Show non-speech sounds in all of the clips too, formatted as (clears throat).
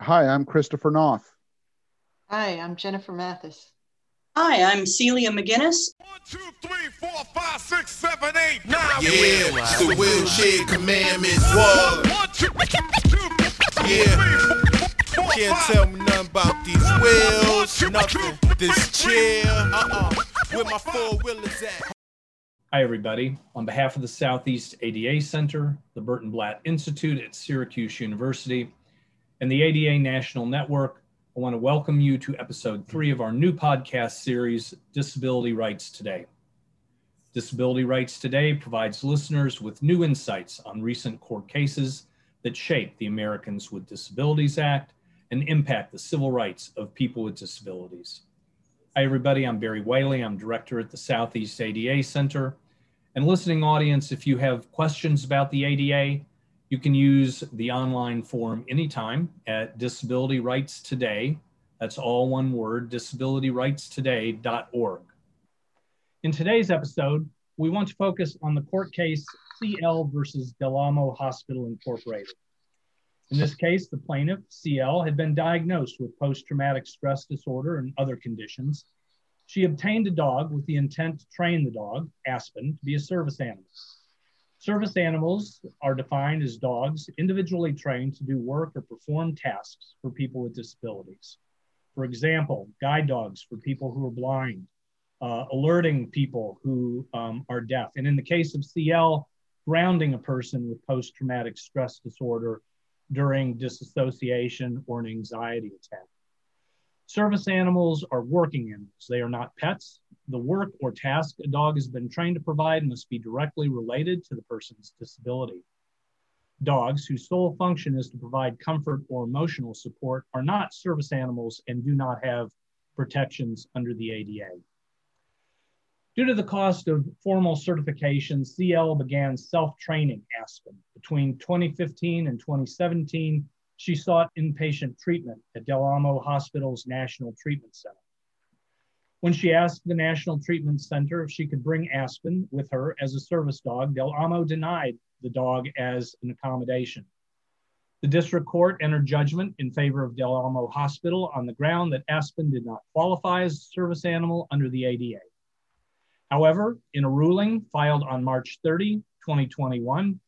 Hi, I'm Christopher Knopf. Hi, I'm Jennifer Mathis. Hi, I'm Celia McGuinness. One, two, three, four, five, six, seven, eight, nine. Yeah, it's the wheelchair commandments. What? One, two, two, two, Yeah. three, four, four, Can't five. tell me nothing about these wheels, nothing. This chair, uh-uh. Where my four wheelers at? Hi, everybody. On behalf of the Southeast ADA Center, the Burton Blatt Institute at Syracuse University, and the ADA National Network, I want to welcome you to episode three of our new podcast series, Disability Rights Today. Disability Rights Today provides listeners with new insights on recent court cases that shape the Americans with Disabilities Act and impact the civil rights of people with disabilities. Hi, everybody. I'm Barry Whaley. I'm director at the Southeast ADA Center. And listening audience, if you have questions about the ADA, you can use the online form anytime at Disability Rights Today. That's all one word, disabilityrightstoday.org. In today's episode, we want to focus on the court case CL versus Del Amo Hospital Incorporated. In this case, the plaintiff, CL, had been diagnosed with post traumatic stress disorder and other conditions. She obtained a dog with the intent to train the dog, Aspen, to be a service animal. Service animals are defined as dogs individually trained to do work or perform tasks for people with disabilities. For example, guide dogs for people who are blind, uh, alerting people who um, are deaf. And in the case of CL, grounding a person with post traumatic stress disorder during disassociation or an anxiety attack. Service animals are working animals. They are not pets. The work or task a dog has been trained to provide must be directly related to the person's disability. Dogs, whose sole function is to provide comfort or emotional support, are not service animals and do not have protections under the ADA. Due to the cost of formal certification, CL began self-training Aspen. Between 2015 and 2017, she sought inpatient treatment at Del Amo Hospital's National Treatment Center. When she asked the National Treatment Center if she could bring Aspen with her as a service dog, Del Amo denied the dog as an accommodation. The district court entered judgment in favor of Del Amo Hospital on the ground that Aspen did not qualify as a service animal under the ADA. However, in a ruling filed on March 30, 2021,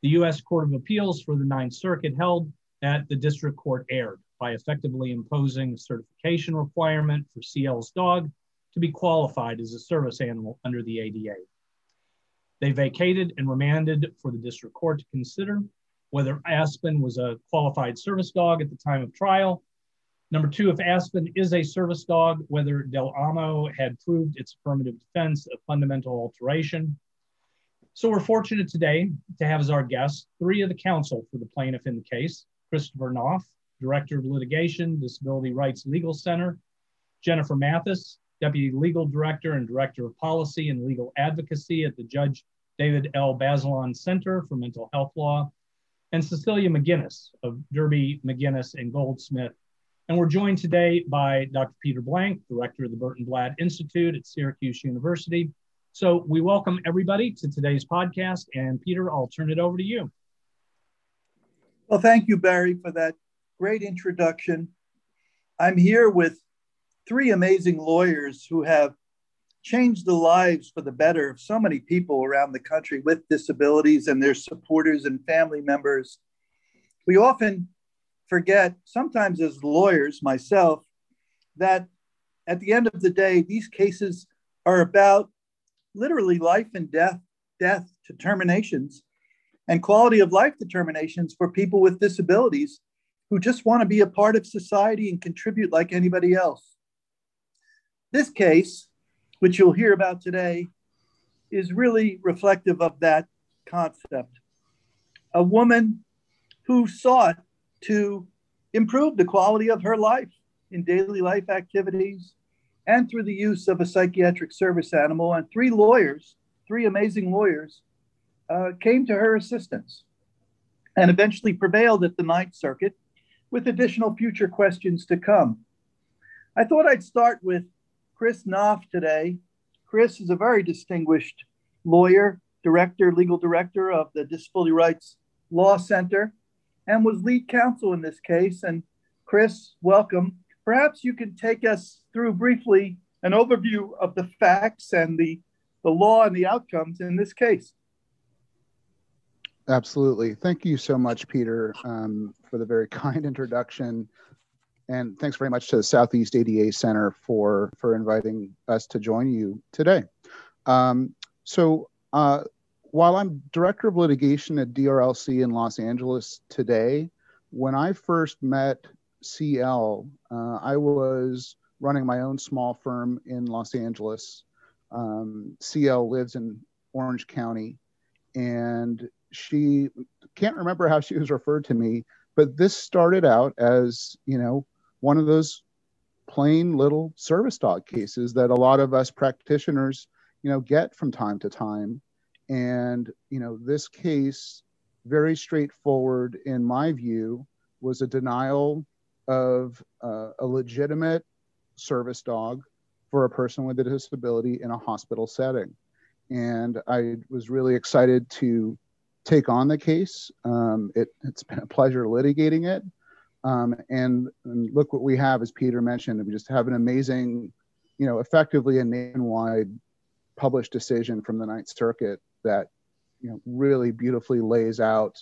the U.S. Court of Appeals for the Ninth Circuit held that the district court erred by effectively imposing certification requirement for CL's dog to be qualified as a service animal under the ADA. They vacated and remanded for the district court to consider whether Aspen was a qualified service dog at the time of trial Number two, if Aspen is a service dog, whether Del Amo had proved its affirmative defense of fundamental alteration. So we're fortunate today to have as our guests three of the counsel for the plaintiff in the case, Christopher Knopf, Director of Litigation, Disability Rights Legal Center, Jennifer Mathis, Deputy Legal Director and Director of Policy and Legal Advocacy at the Judge David L. Bazelon Center for Mental Health Law, and Cecilia McGuinness of Derby, McGuinness, and Goldsmith and we're joined today by Dr. Peter Blank, director of the Burton Blatt Institute at Syracuse University. So we welcome everybody to today's podcast. And Peter, I'll turn it over to you. Well, thank you, Barry, for that great introduction. I'm here with three amazing lawyers who have changed the lives for the better of so many people around the country with disabilities and their supporters and family members. We often forget, sometimes as lawyers, myself, that at the end of the day, these cases are about literally life and death, death determinations, and quality of life determinations for people with disabilities who just want to be a part of society and contribute like anybody else. This case, which you'll hear about today, is really reflective of that concept. A woman who sought to improve the quality of her life in daily life activities and through the use of a psychiatric service animal. And three lawyers, three amazing lawyers, uh, came to her assistance and eventually prevailed at the Ninth Circuit with additional future questions to come. I thought I'd start with Chris Knopf today. Chris is a very distinguished lawyer, director, legal director of the Disability Rights Law Center, and was lead counsel in this case. And Chris, welcome. Perhaps you can take us through briefly an overview of the facts and the, the law and the outcomes in this case. Absolutely. Thank you so much, Peter, um, for the very (laughs) kind introduction. And thanks very much to the Southeast ADA Center for, for inviting us to join you today. Um, so uh, while I'm Director of Litigation at DRLC in Los Angeles today, when I first met CL, uh, I was running my own small firm in Los Angeles. Um, CL lives in Orange County, and she can't remember how she was referred to me, but this started out as, you know, one of those plain little service dog cases that a lot of us practitioners, you know, get from time to time. And, you know, this case, very straightforward in my view, was a denial of uh, a legitimate service dog for a person with a disability in a hospital setting. And I was really excited to take on the case. Um, it, has been a pleasure litigating it. Um, and, and, look what we have, as Peter mentioned, we just have an amazing, you know, effectively a nationwide published decision from the Ninth Circuit that, you know, really beautifully lays out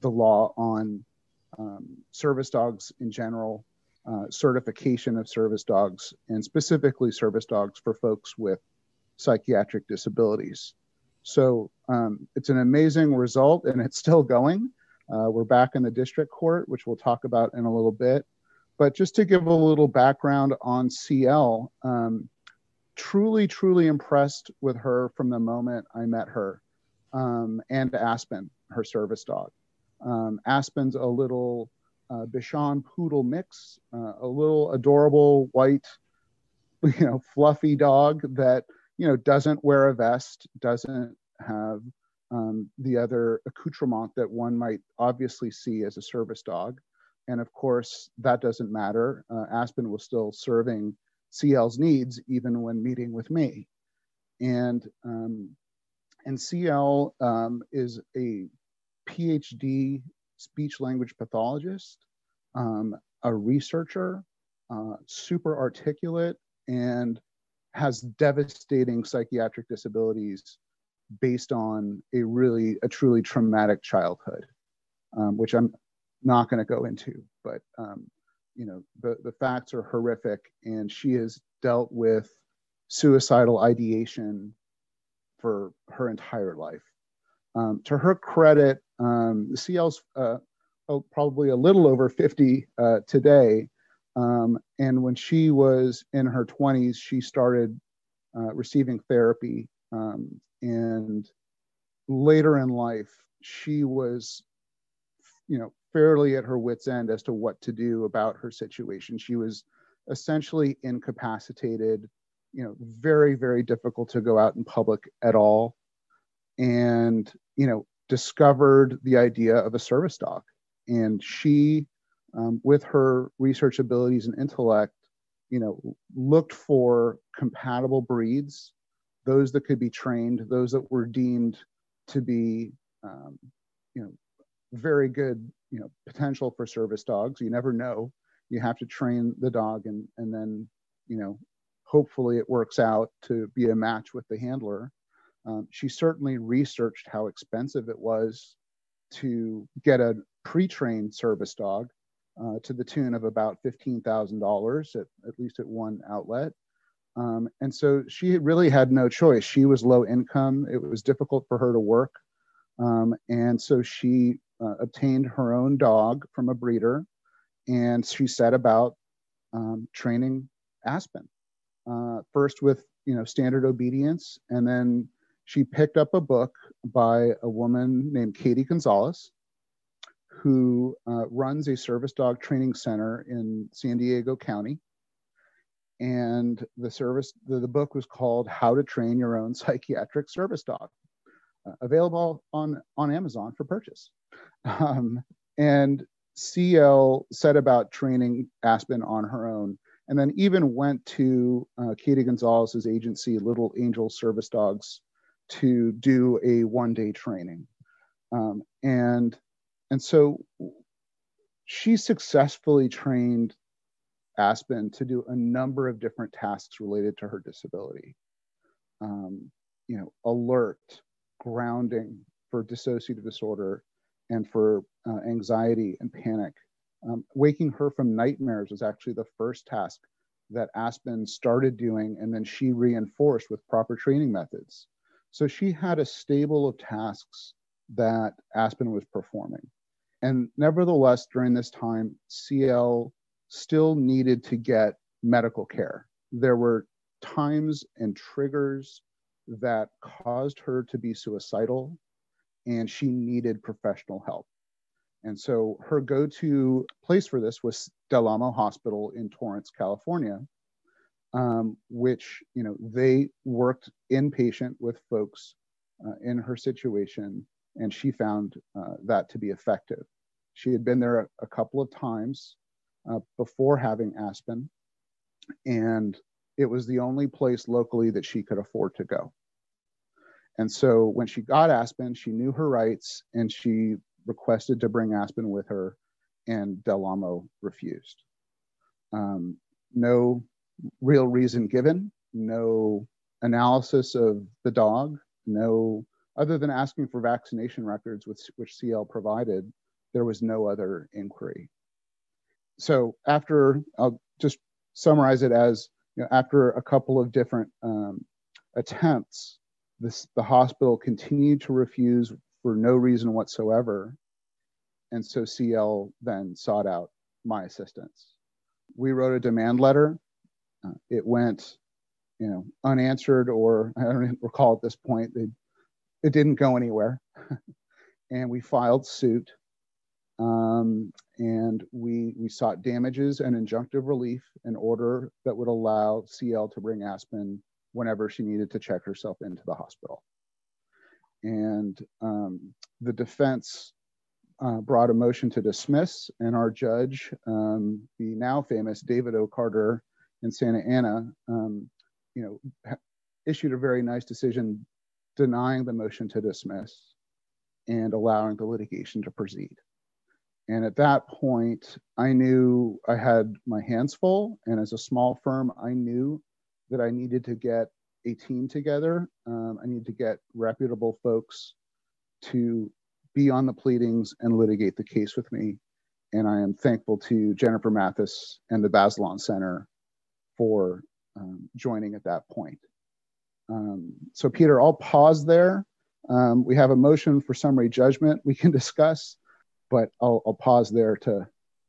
the law on um, service dogs in general, uh, certification of service dogs, and specifically service dogs for folks with psychiatric disabilities. So um, it's an amazing result and it's still going. Uh, we're back in the district court, which we'll talk about in a little bit. But just to give a little background on CL, um, truly, truly impressed with her from the moment I met her um, and Aspen, her service dog. Um, Aspen's a little uh, Bichon poodle mix, uh, a little adorable white, (laughs) you know, fluffy dog that you know, doesn't wear a vest, doesn't have um, the other accoutrement that one might obviously see as a service dog. And of course, that doesn't matter. Uh, Aspen was still serving CL's needs even when meeting with me. And, um, and CL um, is a PhD speech language pathologist, um, a researcher, uh, super articulate, and has devastating psychiatric disabilities based on a really a truly traumatic childhood um, which i'm not going to go into but um, you know the, the facts are horrific and she has dealt with suicidal ideation for her entire life. Um, to her credit um, the cl's uh, oh, probably a little over 50 uh, today um, and when she was in her 20s, she started uh, receiving therapy. Um, and later in life, she was, you know, fairly at her wits' end as to what to do about her situation. She was essentially incapacitated, you know, very, very difficult to go out in public at all. And, you know, discovered the idea of a service dog. And she um, with her research abilities and intellect, you know, looked for compatible breeds, those that could be trained, those that were deemed to be, um, you know, very good, you know, potential for service dogs. You never know. You have to train the dog, and and then, you know, hopefully it works out to be a match with the handler. Um, she certainly researched how expensive it was to get a pre-trained service dog uh, to the tune of about $15,000 at, at least at one outlet. Um, and so she really had no choice. She was low income. It was difficult for her to work. Um, and so she uh, obtained her own dog from a breeder and she set about um, training Aspen. Uh, first with you know standard obedience, and then she picked up a book by a woman named Katie Gonzalez, who uh, runs a service dog training center in San Diego County. And the service, the, the book was called How to Train Your Own Psychiatric Service Dog, uh, available on, on Amazon for purchase. Um, and CL set about training Aspen on her own, and then even went to uh, Katie Gonzalez's agency, Little Angel Service Dogs, to do a one day training. Um, and and so she successfully trained Aspen to do a number of different tasks related to her disability. Um, you know, alert, grounding for dissociative disorder, and for uh, anxiety and panic. Um, waking her from nightmares was actually the first task that Aspen started doing, and then she reinforced with proper training methods. So she had a stable of tasks that Aspen was performing. And nevertheless, during this time, CL still needed to get medical care. There were times and triggers that caused her to be suicidal, and she needed professional help. And so her go to place for this was Del Amo Hospital in Torrance, California, um, which, you know, they worked inpatient with folks uh, in her situation, and she found uh, that to be effective. She had been there a, a couple of times uh, before having Aspen, and it was the only place locally that she could afford to go. And so when she got Aspen, she knew her rights and she requested to bring Aspen with her, and Del Amo refused. Um, no real reason given, no analysis of the dog, no other than asking for vaccination records, which, which CL provided, there was no other inquiry. So after, I'll just summarize it as, you know, after a couple of different um, attempts, this, the hospital continued to refuse for no reason whatsoever. And so CL then sought out my assistance. We wrote a demand letter. Uh, it went, you know, unanswered, or I don't recall at this point. It, it didn't go anywhere, (laughs) and we filed suit. Um, and we we sought damages and injunctive relief in order that would allow CL to bring Aspen whenever she needed to check herself into the hospital. And um, the defense uh, brought a motion to dismiss, and our judge, um, the now famous David O. Carter in Santa Ana, um, you know, issued a very nice decision denying the motion to dismiss and allowing the litigation to proceed. And at that point, I knew I had my hands full. And as a small firm, I knew that I needed to get a team together. Um, I need to get reputable folks to be on the pleadings and litigate the case with me. And I am thankful to Jennifer Mathis and the Bazelon Center for um, joining at that point. Um, so, Peter, I'll pause there. Um, we have a motion for summary judgment we can (laughs) discuss, but I'll, I'll pause there to,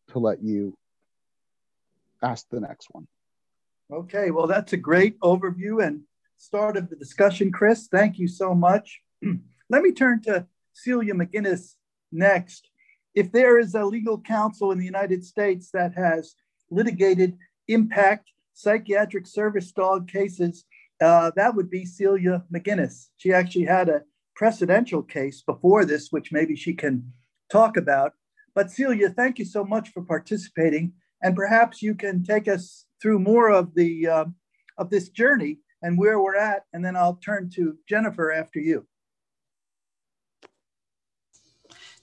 to let you ask the next one. Okay, well, that's a great overview and start of the discussion, Chris. Thank you so much. (clears throat) Let me turn to Celia McGuinness next. If there is a legal counsel in the United States that has litigated impact psychiatric service dog cases, uh, that would be Celia McGuinness. She actually had a precedential case before this, which maybe she can talk about. But Celia, thank you so much for participating, and perhaps you can take us through more of the uh, of this journey and where we're at, and then I'll turn to Jennifer after you.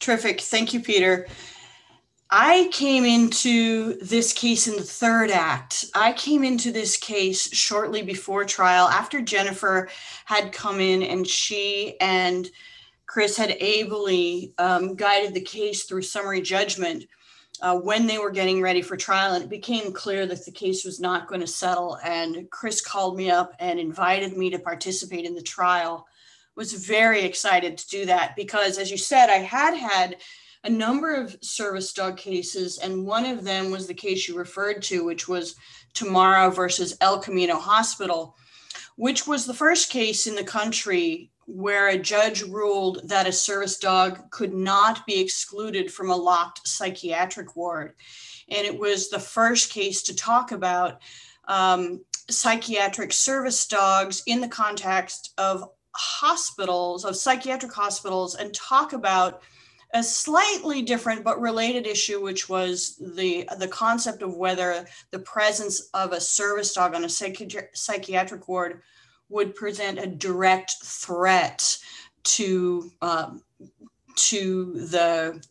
Terrific. Thank you, Peter. I came into this case in the third act. I came into this case shortly before trial after Jennifer had come in and she and Chris had ably um, guided the case through summary judgment uh, when they were getting ready for trial. And it became clear that the case was not going to settle. And Chris called me up and invited me to participate in the trial was very excited to do that because, as you said, I had had a number of service dog cases, and one of them was the case you referred to, which was Tamara versus El Camino Hospital, which was the first case in the country where a judge ruled that a service dog could not be excluded from a locked psychiatric ward. And it was the first case to talk about um, psychiatric service dogs in the context of hospitals, of psychiatric hospitals, and talk about a slightly different but related issue, which was the the concept of whether the presence of a service dog on a psychi- psychiatric ward would present a direct threat to um, to the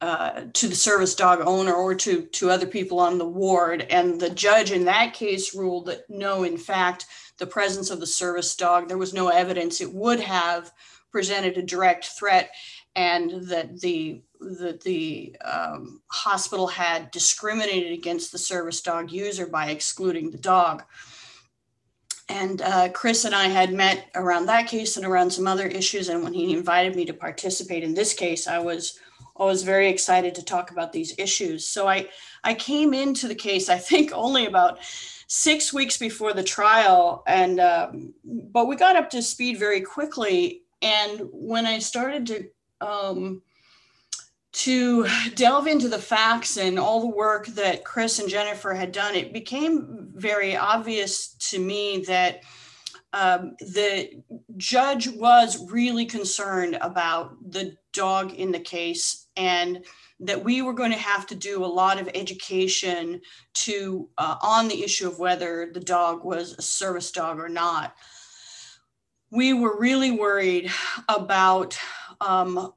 uh, to the service dog owner or to to other people on the ward. And the judge in that case ruled that no, in fact, the presence of the service dog, there was no evidence it would have presented a direct threat, and that the that the um, hospital had discriminated against the service dog user by excluding the dog. And uh, Chris and I had met around that case and around some other issues. And when he invited me to participate in this case, I was I was very excited to talk about these issues. So I I came into the case I think only about six weeks before the trial, and um, but we got up to speed very quickly. And when I started to um, to delve into the facts and all the work that Chris and Jennifer had done, it became very obvious to me that um, the judge was really concerned about the dog in the case and that we were going to have to do a lot of education to uh, on the issue of whether the dog was a service dog or not. We were really worried about um,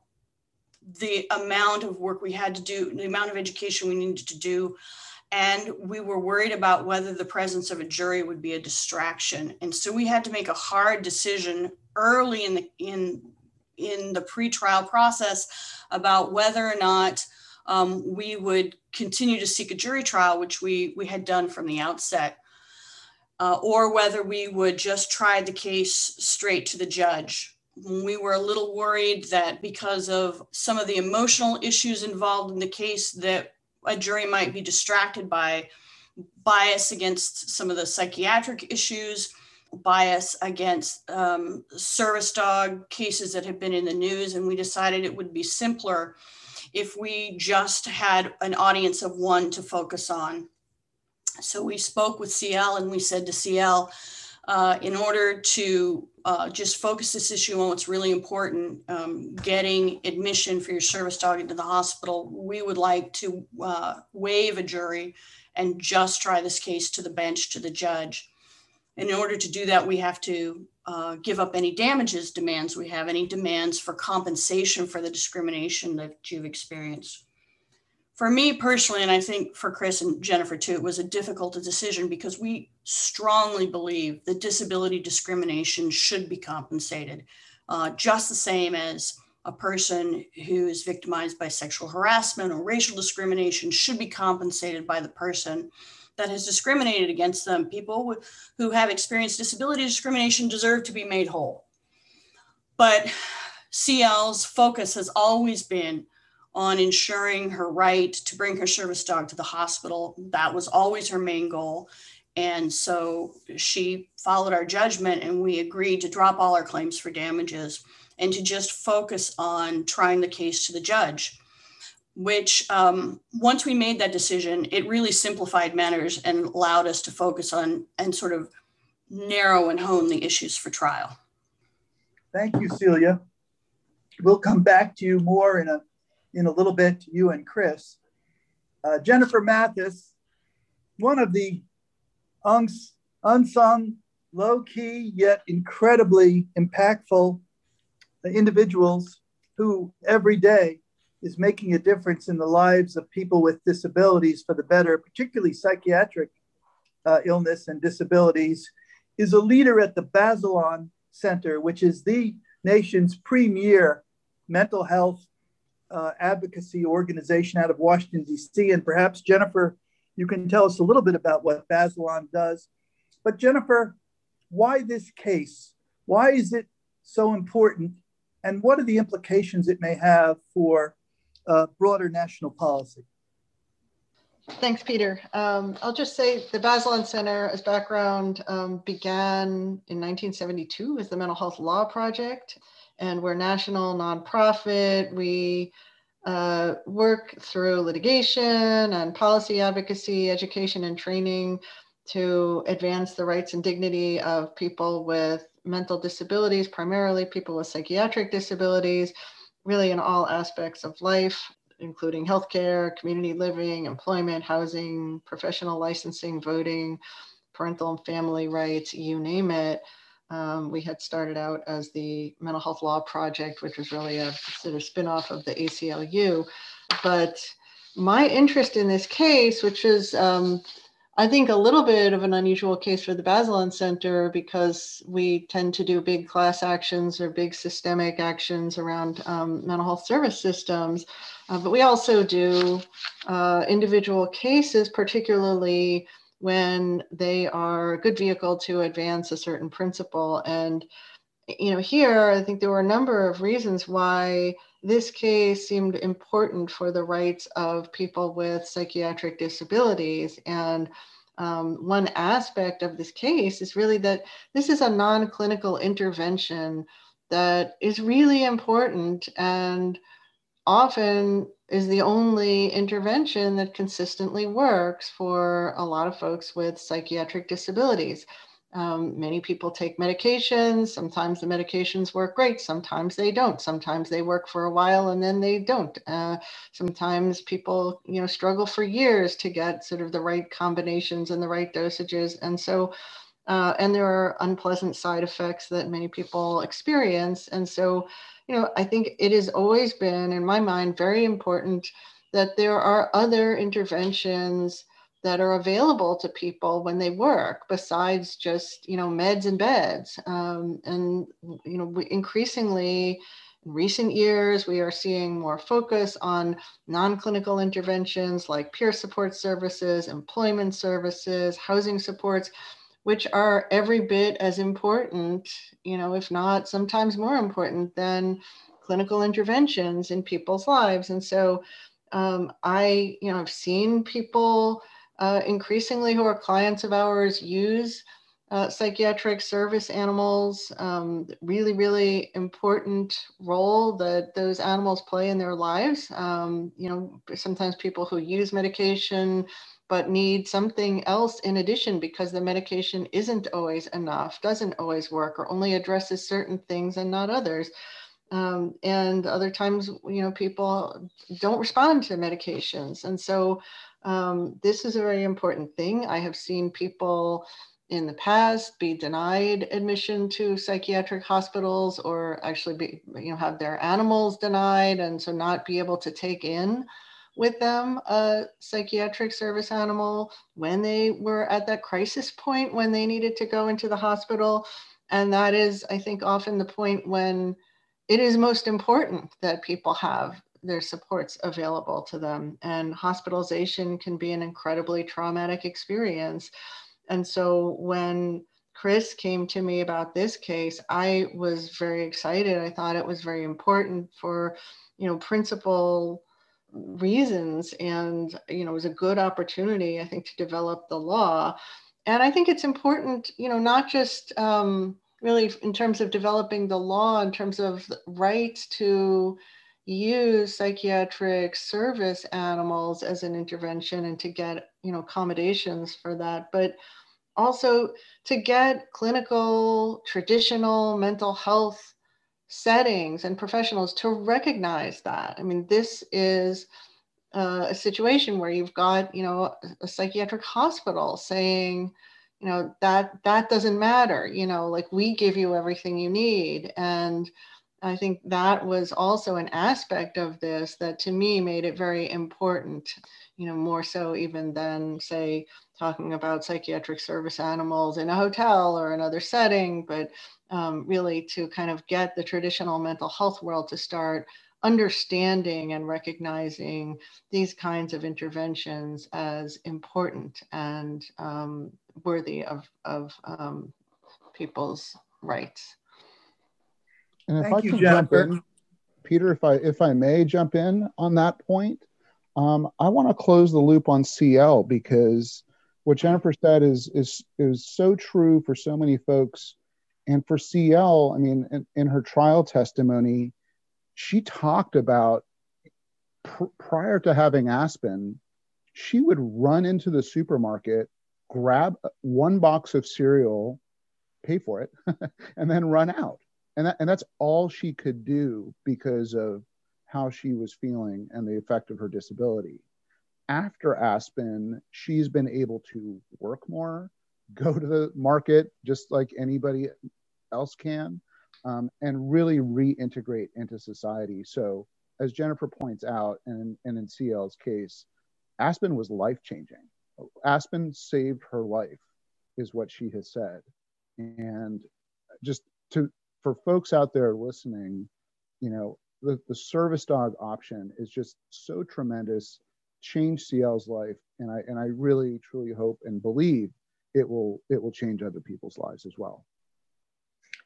the amount of work we had to do, the amount of education we needed to do. And we were worried about whether the presence of a jury would be a distraction. And so we had to make a hard decision early in the in in the pretrial process about whether or not um, we would continue to seek a jury trial, which we we had done from the outset, uh, or whether we would just try the case straight to the judge we were a little worried that because of some of the emotional issues involved in the case that a jury might be distracted by bias against some of the psychiatric issues bias against um, service dog cases that have been in the news and we decided it would be simpler if we just had an audience of one to focus on. So we spoke with cl and we said to cl uh, in order to uh, just focus this issue on what's really important, um, getting admission for your service dog into the hospital, we would like to uh, waive a jury and just try this case to the bench, to the judge. In order to do that, we have to uh, give up any damages demands we have, any demands for compensation for the discrimination that you've experienced for me personally, and I think for Chris and Jennifer too, it was a difficult decision because we strongly believe that disability discrimination should be compensated, uh, just the same as a person who is victimized by sexual harassment or racial discrimination should be compensated by the person that has discriminated against them. People who have experienced disability discrimination deserve to be made whole. But CL's focus has always been on ensuring her right to bring her service dog to the hospital. That was always her main goal. And so she followed our judgment and we agreed to drop all our claims for damages and to just focus on trying the case to the judge. Which, um, once we made that decision, it really simplified matters and allowed us to focus on and sort of narrow and hone the issues for trial. Thank you, Celia. We'll come back to you more in a in a little bit to you and Chris. Uh, Jennifer Mathis, one of the uns- unsung, low key, yet incredibly impactful individuals who every day is making a difference in the lives of people with disabilities for the better, particularly psychiatric uh, illness and disabilities, is a leader at the Bazelon Center, which is the nation's premier mental health uh, advocacy organization out of Washington, D.C. And perhaps, Jennifer, you can tell us a little bit about what Bazelon does. But, Jennifer, why this case? Why is it so important? And what are the implications it may have for uh, broader national policy? Thanks, Peter. Um, I'll just say the Bazelon Center, as background, um, began in 1972 as the Mental Health Law Project and we're national nonprofit. We uh, work through litigation and policy advocacy, education and training to advance the rights and dignity of people with mental disabilities, primarily people with psychiatric disabilities, really in all aspects of life, including healthcare, community living, employment, housing, professional licensing, voting, parental and family rights, you name it. Um, we had started out as the Mental Health Law Project, which was really a sort of spinoff of the ACLU. but my interest in this case, which is, um, I think, a little bit of an unusual case for the Bazelon Center because we tend to do big class actions or big systemic actions around um, mental health service systems. Uh, but we also do uh, individual cases, particularly when they are a good vehicle to advance a certain principle. And, you know, here I think there were a number of reasons why this case seemed important for the rights of people with psychiatric disabilities. And um, one aspect of this case is really that this is a non clinical intervention that is really important and often is the only intervention that consistently works for a lot of folks with psychiatric disabilities. Um, many people take medications. Sometimes the medications work great. Sometimes they don't. Sometimes they work for a while and then they don't. Uh, sometimes people, you know, struggle for years to get sort of the right combinations and the right dosages. And so, uh, and there are unpleasant side effects that many people experience. And so, you know, I think it has always been, in my mind, very important that there are other interventions that are available to people when they work besides just you know meds and beds. Um, and you know we increasingly in recent years we are seeing more focus on non-clinical interventions like peer support services employment services housing supports which are every bit as important, you know, if not sometimes more important than clinical interventions in people's lives. And so um, I, you know, I've seen people uh, increasingly who are clients of ours use uh, psychiatric service animals, um, really, really important role that those animals play in their lives. Um, you know, sometimes people who use medication but need something else in addition because the medication isn't always enough, doesn't always work, or only addresses certain things and not others. Um, and other times, you know, people don't respond to medications. And so um, this is a very important thing. I have seen people in the past be denied admission to psychiatric hospitals or actually be, you know, have their animals denied and so not be able to take in with them a psychiatric service animal when they were at that crisis point when they needed to go into the hospital. And that is, I think, often the point when it is most important that people have their supports available to them. And hospitalization can be an incredibly traumatic experience. And so when Chris came to me about this case, I was very excited. I thought it was very important for, you know, principal reasons and you know it was a good opportunity i think to develop the law. And i think it's important you know not just um, really in terms of developing the law in terms of rights to use psychiatric service animals as an intervention and to get you know accommodations for that but also to get clinical traditional mental health settings and professionals to recognize that. I mean, this is uh, a situation where you've got, you know, a psychiatric hospital saying, you know, that that doesn't matter. You know, like we give you everything you need, and I think that was also an aspect of this that to me made it very important. You know, more so even than say talking about psychiatric service animals in a hotel or another setting, but um, really to kind of get the traditional mental health world to start understanding and recognizing these kinds of interventions as important and um, worthy of, of um, people's rights. And if Thank I you, can Jennifer. jump in, Peter, if I if I may jump in on that point, um, I want to close the loop on CL because what Jennifer said is is is so true for so many folks and for CL, I mean, in, in her trial testimony, she talked about pr- prior to having Aspen, she would run into the supermarket, grab one box of cereal, pay for it, (laughs) and then run out. And, that, and that's all she could do because of how she was feeling and the effect of her disability. After Aspen, she's been able to work more, go to the market just like anybody else can, um, and really reintegrate into society. So as Jennifer points out, and, and in CL's case, Aspen was life changing. Aspen saved her life, is what she has said. And just to for folks out there listening, you know, the, the service dog option is just so tremendous, changed CL's life. And I and I really truly hope and believe it will it will change other people's lives as well.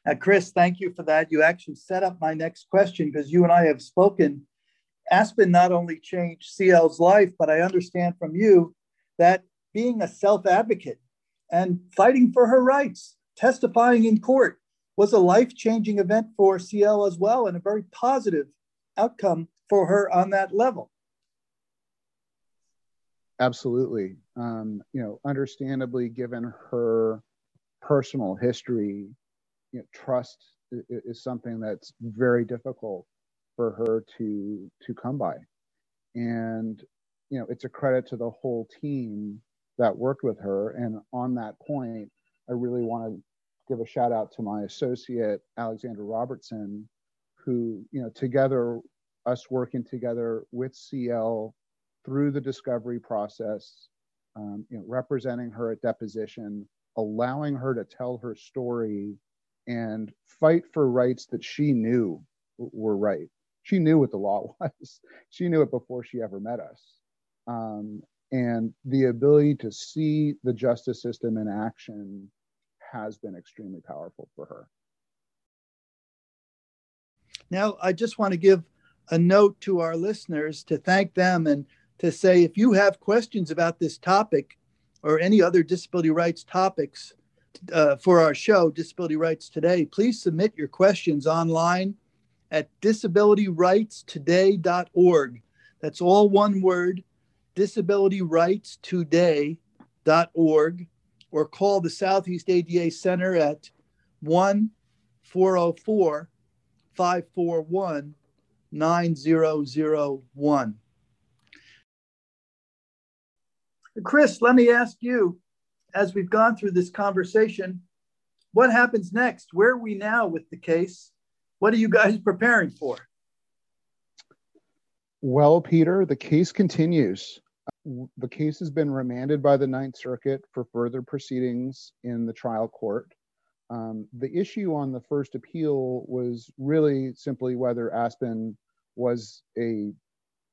Uh, Chris, thank you for that. You actually set up my next question because you and I have spoken. Aspen not only changed CL's life, but I understand from you that being a self advocate and fighting for her rights, testifying in court, was a life changing event for CL as well, and a very positive outcome for her on that level. Absolutely. Um, you know, understandably, given her personal history, you know, trust is, something that's very difficult for her to to come by, and you know, it's a credit to the whole team that worked with her. And on that point, I really want to give a shout out to my associate Alexander Robertson, who you know together us working together with CL through the discovery process, um, you know, representing her at deposition, allowing her to tell her story and fight for rights that she knew were right. She knew what the law (laughs) was. She knew it before she ever met us. Um, and the ability to see the justice system in action has been extremely powerful for her. Now, I just want to give a note to our listeners to thank them and to say if you have questions about this topic or any other disability rights topics uh, for our show, Disability Rights Today, please submit your questions online at disabilityrightstoday.org. That's all one word, disabilityrightstoday.org or call the Southeast ADA Center at 1 404 541 9001. Chris, let me ask you, as we've gone through this conversation, what happens next? Where are we now with the case? What are you guys preparing for? Well, Peter, the case continues the case has been remanded by the Ninth Circuit for further proceedings in the trial court. Um, the issue on the first appeal was really simply whether Aspen was a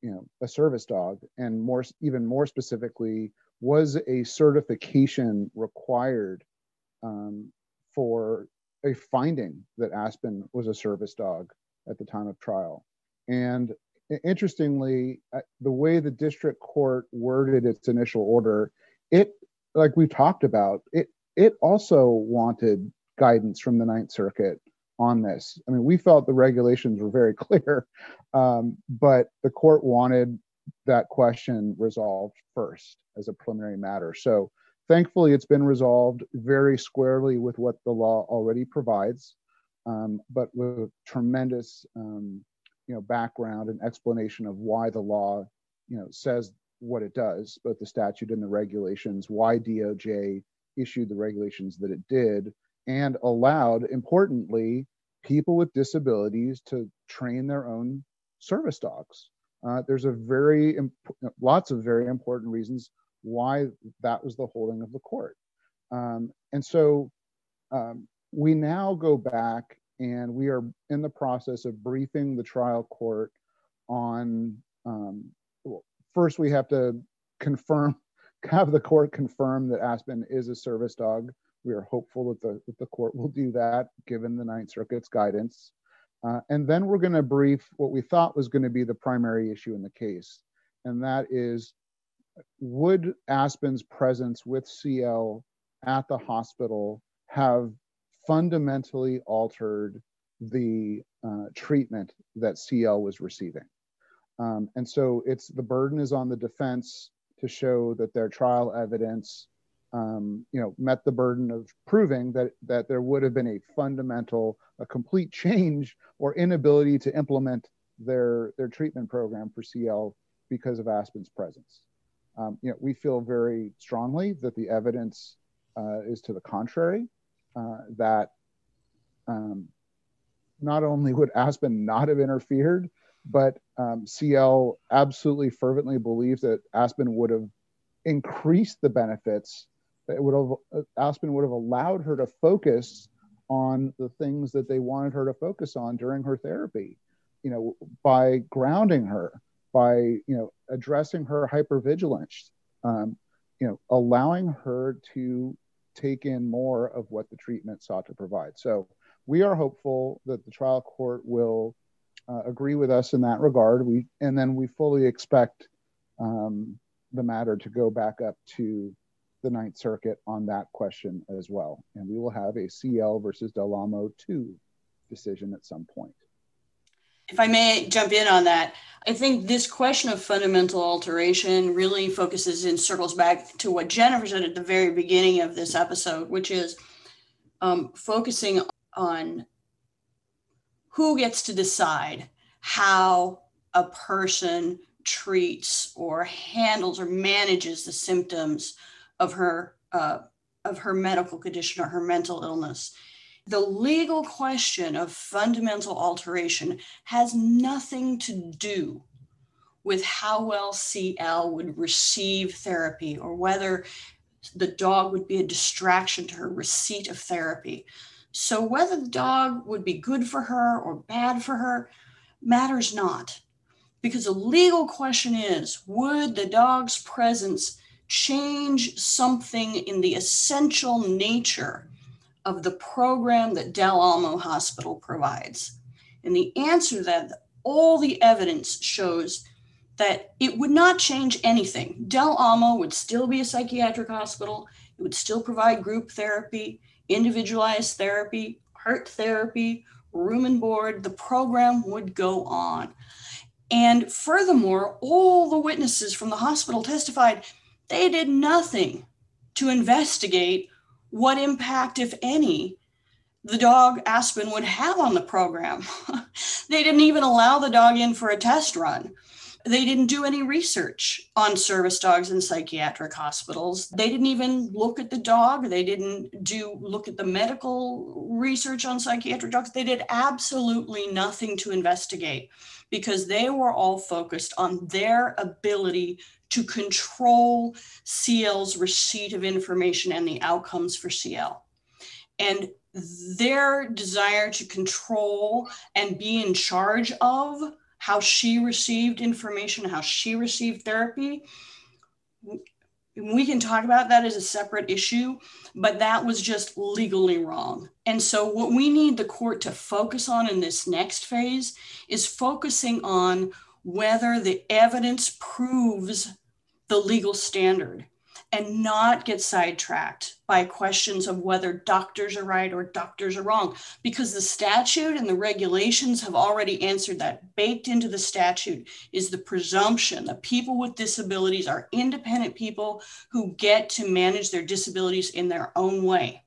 you know a service dog and more even more specifically was a certification required um, for a finding that Aspen was a service dog at the time of trial. And interestingly, the way the district court worded its initial order, it, like we talked about, it it also wanted guidance from the Ninth Circuit on this. I mean, we felt the regulations were very (laughs) clear, um, but the court wanted that question resolved first as a preliminary matter. So thankfully, it's been resolved very squarely with what the law already provides, um, but with tremendous um, you know background and explanation of why the law you know says what it does both the statute and the regulations why doj issued the regulations that it did and allowed importantly people with disabilities to train their own service dogs. Uh, there's a very imp- lots of very important reasons why that was the holding of the court. Um, and so um, we now go back and we are in the process of briefing the trial court on um, well, first we have to confirm (laughs) have the court confirm that aspen is a service dog. We are hopeful that the, that the court will do that given the ninth circuit's guidance. Uh, and then we're going to brief what we thought was going to be the primary issue in the case and that is would aspen's presence with cl at the hospital have fundamentally altered the uh, treatment that CL was receiving. Um, and so it's the burden is on the defense to show that their trial evidence, um, you know, met the burden of proving that that there would have been a fundamental, a complete change or inability to implement their their treatment program for CL because of Aspen's presence. Um, you know, we feel very strongly that the evidence uh, is to the contrary uh, that um, not only would Aspen not have interfered but um, CL absolutely fervently believed that Aspen would have increased the benefits. That would have uh, Aspen would have allowed her to focus on the things that they wanted her to focus on during her therapy. You know, by grounding her, by you know addressing her hypervigilance, um, you know, allowing her to take in more of what the treatment sought to provide. So we are hopeful that the trial court will uh, agree with us in that regard. We and then we fully expect um, the matter to go back up to the Ninth Circuit on that question as well, and we will have a CL versus Del Amo two decision at some point. If I may jump in on that, I think this question of fundamental alteration really focuses and circles back to what Jennifer said at the very beginning of this episode, which is um, focusing on who gets to decide how a person treats or handles or manages the symptoms of her uh, of her medical condition or her mental illness the legal question of fundamental alteration has nothing to do with how well CL would receive therapy or whether the dog would be a distraction to her receipt of therapy. So, whether the dog would be good for her or bad for her matters not. Because the legal question is would the dog's presence change something in the essential nature of the program that Del Amo Hospital provides? And the answer to that, all the evidence shows that it would not change anything. Del Amo would still be a psychiatric hospital, it would still provide group therapy, individualized therapy, art therapy, room and board. The program would go on. And furthermore, all the witnesses from the hospital testified they did nothing to investigate what impact, if any, the dog Aspen would have on the program. (laughs) they didn't even allow the dog in for a test run. They didn't do any research on service dogs in psychiatric hospitals. They didn't even look at the dog. They didn't do look at the medical research on psychiatric dogs. They did absolutely nothing to investigate because they were all focused on their ability to control CL's receipt of information and the outcomes for CL. And their desire to control and be in charge of how she received information, how she received therapy, we can talk about that as a separate issue, but that was just legally wrong. And so, what we need the court to focus on in this next phase is focusing on whether the evidence proves the legal standard and not get sidetracked by questions of whether doctors are right or doctors are wrong, because the statute and the regulations have already answered that. Baked into the statute is the presumption that people with disabilities are independent people who get to manage their disabilities in their own way.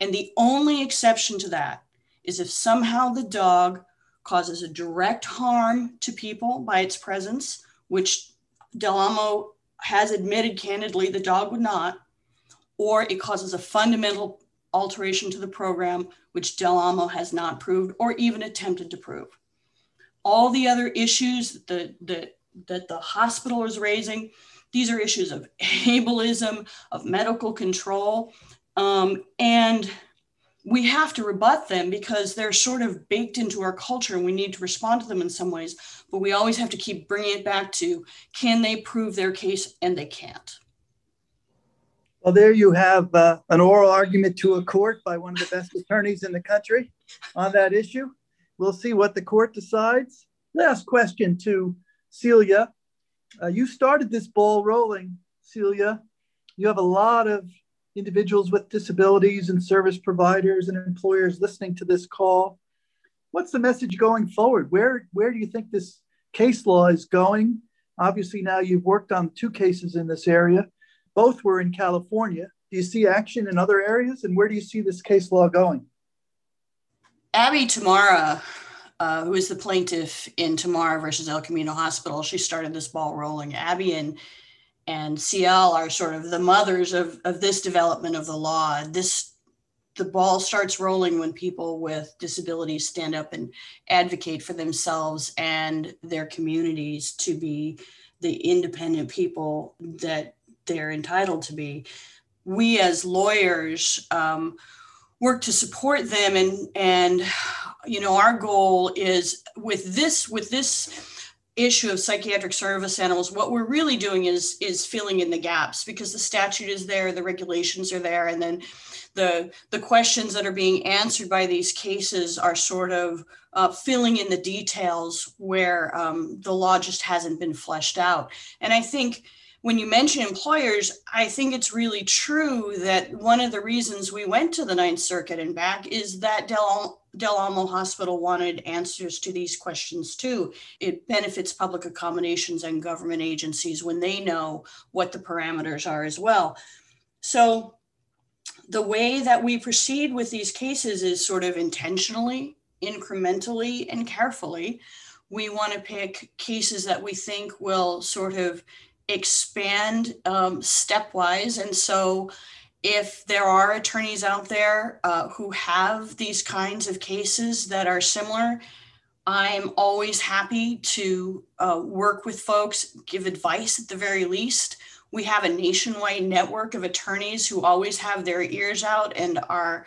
And the only exception to that is if somehow the dog causes a direct harm to people by its presence, which Del Amo has admitted candidly the dog would not, or it causes a fundamental alteration to the program, which Del Amo has not proved or even attempted to prove. All the other issues that the, that the hospital is raising, these are issues of ableism, of medical control, um, and we have to rebut them because they're sort of baked into our culture and we need to respond to them in some ways. But we always have to keep bringing it back to can they prove their case? And they can't. Well, there you have uh, an oral argument to a court by one of the best attorneys in the country on that issue. We'll see what the court decides. Last question to Celia. Uh, you started this ball rolling, Celia. You have a lot of individuals with disabilities and service providers and employers listening to this call. What's the message going forward? Where, where do you think this case law is going? Obviously, now you've worked on two cases in this area. Both were in California. Do you see action in other areas? And where do you see this case law going? Abby Tamara, uh, who is the plaintiff in Tamara versus El Camino Hospital, she started this ball rolling. Abby and and CL are sort of the mothers of, of this development of the law. This the ball starts rolling when people with disabilities stand up and advocate for themselves and their communities to be the independent people that they're entitled to be. We as lawyers um, work to support them, and and you know our goal is with this with this issue of psychiatric service animals what we're really doing is is filling in the gaps because the statute is there the regulations are there and then the the questions that are being answered by these cases are sort of uh, filling in the details where um, the law just hasn't been fleshed out. And i think when you mention employers, I think it's really true that one of the reasons we went to the Ninth Circuit and back is that Del, Del Amo Hospital wanted answers to these questions too. It benefits public accommodations and government agencies when they know what the parameters are as well. So the way that we proceed with these cases is sort of intentionally, incrementally, and carefully. We want to pick cases that we think will sort of expand um, stepwise. And so, if there are attorneys out there uh, who have these kinds of cases that are similar, I'm always happy to uh, work with folks, give advice at the very least. We have a nationwide network of attorneys who always have their ears out and are,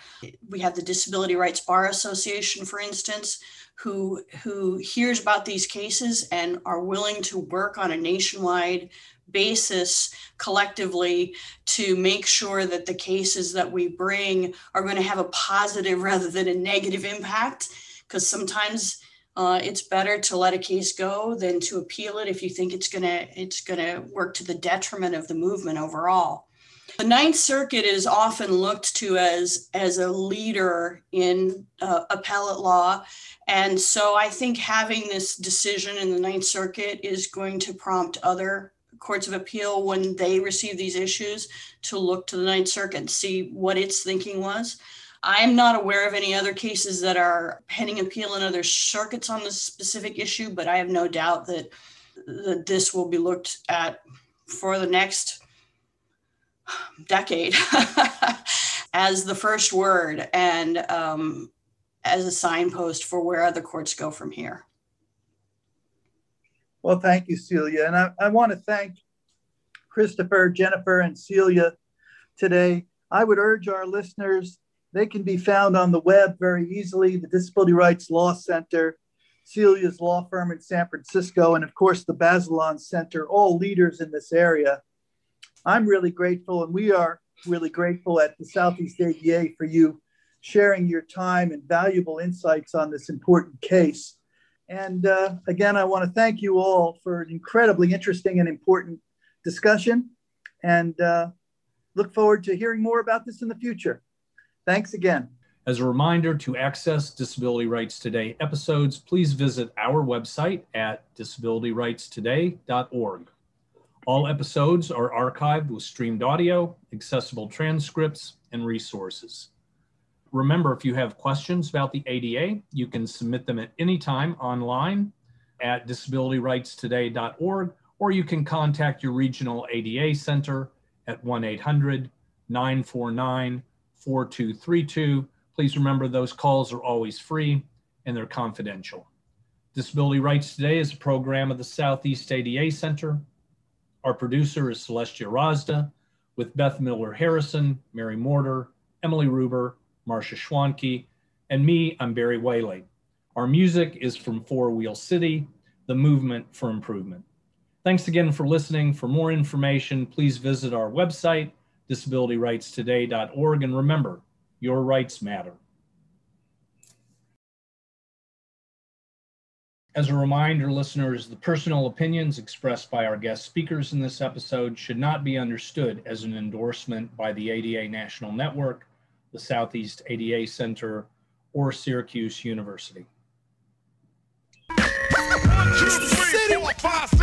we have the Disability Rights Bar Association, for instance, who who hears about these cases and are willing to work on a nationwide basis collectively to make sure that the cases that we bring are going to have a positive rather than a negative impact. Because sometimes uh, it's better to let a case go than to appeal it if you think it's gonna it's gonna work to the detriment of the movement overall. The Ninth Circuit is often looked to as as a leader in uh, appellate law, and so I think having this decision in the Ninth Circuit is going to prompt other courts of appeal when they receive these issues to look to the Ninth Circuit and see what its thinking was. I'm not aware of any other cases that are pending appeal in other circuits on this specific issue, but I have no doubt that that this will be looked at for the next decade (laughs) as the first word and um, as a signpost for where other courts go from here. Well, thank you, Celia. And I, I want to thank Christopher, Jennifer, and Celia today. I would urge our listeners, they can be found on the web very easily, the Disability Rights Law Center, Celia's law firm in San Francisco, and of course the Bazelon Center, all leaders in this area. I'm really grateful, and we are really grateful at the Southeast ADA for you sharing your time and valuable insights on this important case. And uh, again, I want to thank you all for an incredibly interesting and important discussion, and uh, look forward to hearing more about this in the future. Thanks again. As a reminder to access Disability Rights Today episodes, please visit our website at disabilityrightstoday.org. All episodes are archived with streamed audio, accessible transcripts, and resources. Remember, if you have questions about the ADA, you can submit them at any time online at disabilityrightstoday.org, or you can contact your regional ADA center at 1 800 949 4232. Please remember those calls are always free and they're confidential. Disability Rights Today is a program of the Southeast ADA Center our producer is Celestia Razda with Beth Miller Harrison, Mary Morter, Emily Ruber, Marcia Schwanke, and me, I'm Barry Whaley. Our music is from Four Wheel City, the movement for improvement. Thanks again for listening. For more information, please visit our website, disabilityrightstoday.org, and remember, your rights matter. As a reminder, listeners, the personal opinions expressed by our guest speakers in this episode should not be understood as an endorsement by the ADA National Network, the Southeast ADA Center, or Syracuse University. One, two, three, four, five,